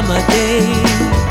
summer day